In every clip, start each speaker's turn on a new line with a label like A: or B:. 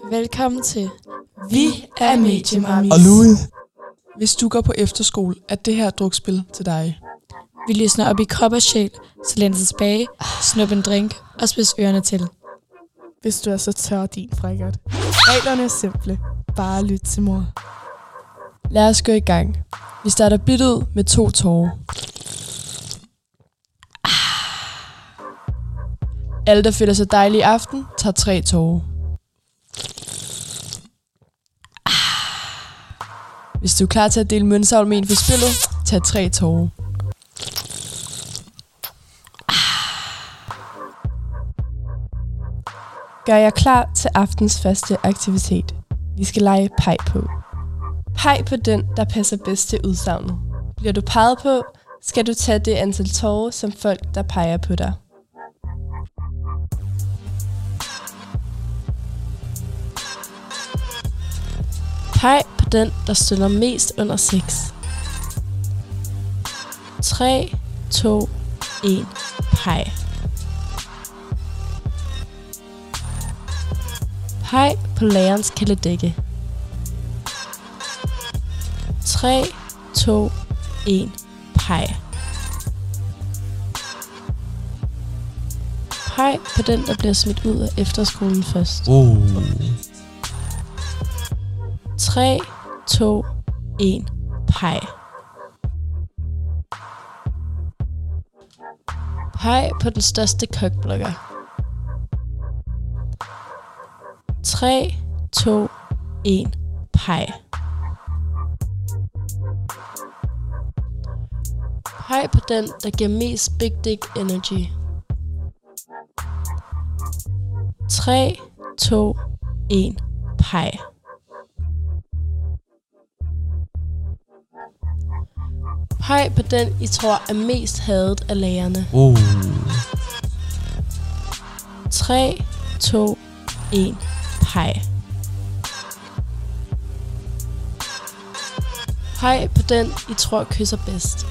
A: Velkommen til Vi er Mediemamis.
B: Og Louis, hvis du går på efterskole, er det her drukspil til dig.
A: Vi løsner op i krop og sjæl, så læn sig tilbage, snup en drink og spids ørerne til.
C: hvis du er så tør din frækkert. Reglerne er simple. Bare lyt til mor.
D: Lad os gå i gang. Vi starter blidt ud med to tårer. Alle, der føler sig dejlige i aften, tager tre tårer. Hvis du er klar til at dele mønsavl med en for spillet, tag tre tårer. Ah. Gør jer klar til aftens første aktivitet. Vi skal lege peg på. Peg på den, der passer bedst til udsagnet. Bliver du peget på, skal du tage det antal tårer, som folk, der peger på dig. Peg den, der stønder mest under 6. 3, 2, 1. Peg. Peg på lærerens kæledække. 3, 2, 1. Peg. Peg på den, der bliver smidt ud af efterskolen først.
E: Uh.
D: 3, 2, 1. pej. Pej på den største kokblokker. 3, 2, 1. pej. Pej på den, der giver mest big dick energy. 3, 2, 1. pej. Peg på den, I tror er mest hadet af lærerne.
E: Uh.
D: 3, 2, 1. Peg. Peg på den, I tror kysser bedst.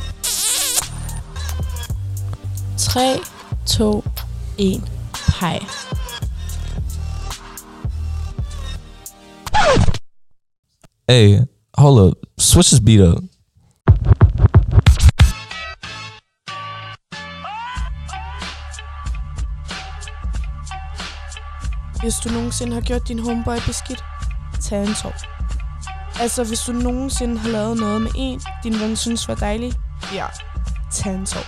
D: 3, 2, 1. Peg.
E: Hey, hold up. Switch this beat up.
C: Hvis du nogensinde har gjort din homeboy beskidt, tag en tår. Altså, hvis du nogensinde har lavet noget med en, din ven synes var dejlig, ja, tag en tår.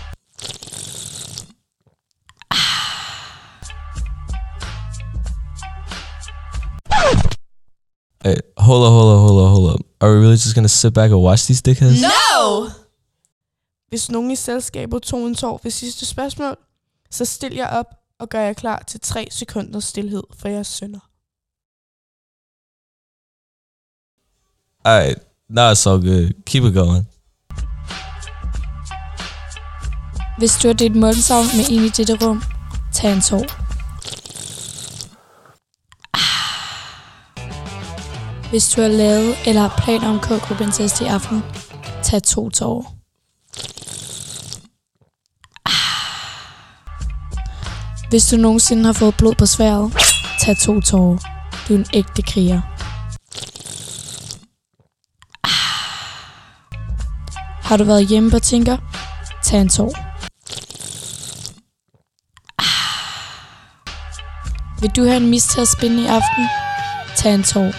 E: Hey, hold up, hold up, hold up, hold up. Are we really just gonna sit back and watch these dickheads?
A: No!
C: Hvis nogen i selskabet tog en tår ved sidste spørgsmål, så stil jer op og gør jer klar til 3 sekunders stillhed for jeres sønner.
E: Alright, now it's all good. Keep it going.
A: Hvis du har delt målsavn med en i dette rum, tag en tår. Hvis du har lavet eller har planer om KK-incest i aften, tag to tårer. Hvis du nogensinde har fået blod på sværet, tag to tårer. Du er en ægte kriger. Har du været hjemme på Tinker? Tag en tår. Vil du have en mis til at spinde i aften? Tag en tår.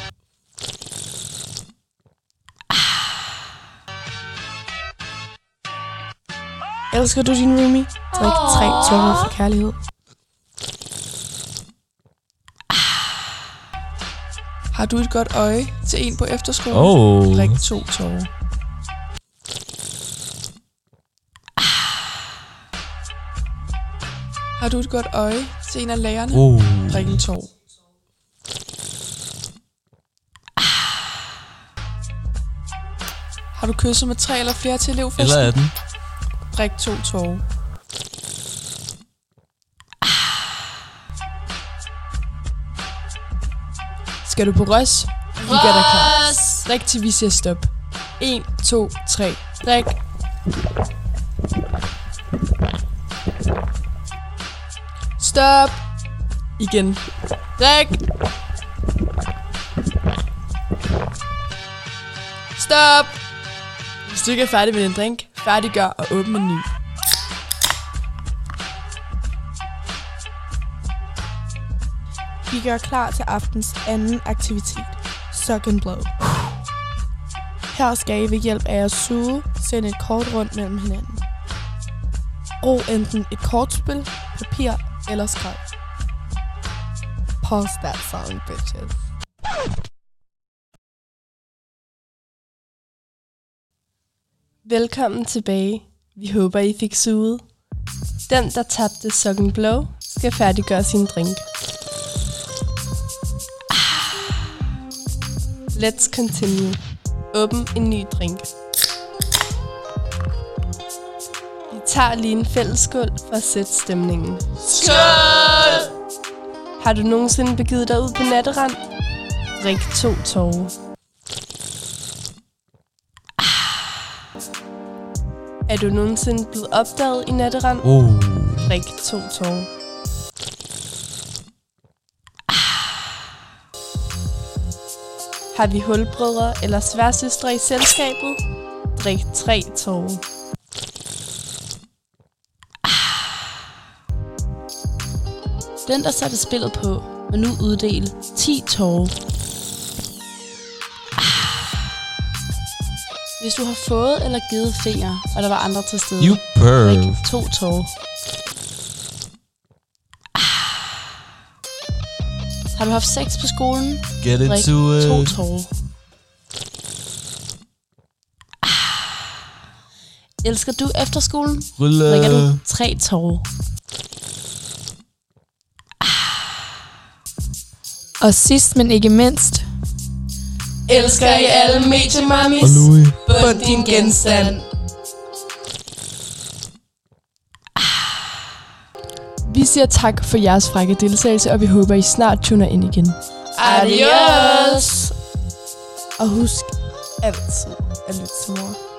C: Elsker du din roomie? Drik 3 tårer for kærlighed.
B: Har du et godt øje til en på efterskole?
E: Oh.
B: Drik to tårer. Har du et godt øje til en af lærerne?
E: Uh.
B: Drik en tår. Har du kysset med tre eller flere til
E: Eller
B: elevfesten?
E: er den?
B: Drik to tårer.
D: Skal du på Røs? Vi gør dig klar. Drik til vi siger stop. 1, 2, 3. Drik. Stop. Igen. Drik.
C: Stop. Hvis du ikke er færdig med din drink, færdiggør og åbne en ny.
D: Vi gør klar til aftens anden aktivitet. Suck and blow. Her skal I ved hjælp af at suge sende et kort rundt mellem hinanden. Brug enten et kortspil, papir eller skrald. Pause that song, bitches. Velkommen tilbage. Vi håber, I fik suget. Den, der tabte Suck and Blow, skal færdiggøre sin drink. Let's continue. Åbn en ny drink. Vi tager lige en fælles skål for at sætte stemningen.
C: Skål!
D: Har du nogensinde begivet dig ud på natterand? Drik to tårer. Er du nogensinde blevet opdaget i natterand?
E: Oh.
D: Drik to tårer. Har vi hulbrødre eller sværsøstre i selskabet? Drik tre tårer.
F: Den, der satte spillet på, vil nu uddele 10 tårer. Hvis du har fået eller givet feer, og der var andre til stede,
E: You perv.
F: drik to tårer. Har du haft sex på skolen?
E: Get
F: Drik
E: into
F: to
E: it.
F: tårer. Elsker du efterskolen? Drikker du
E: Rulle.
F: tre tårer.
A: Og sidst, men ikke mindst,
C: Elsker I alle
E: Louis.
C: Bund din genstand.
D: Vi siger tak for jeres frække deltagelse, og vi håber, I snart tuner ind igen.
C: Adios!
D: Og husk altid at lytte til mor.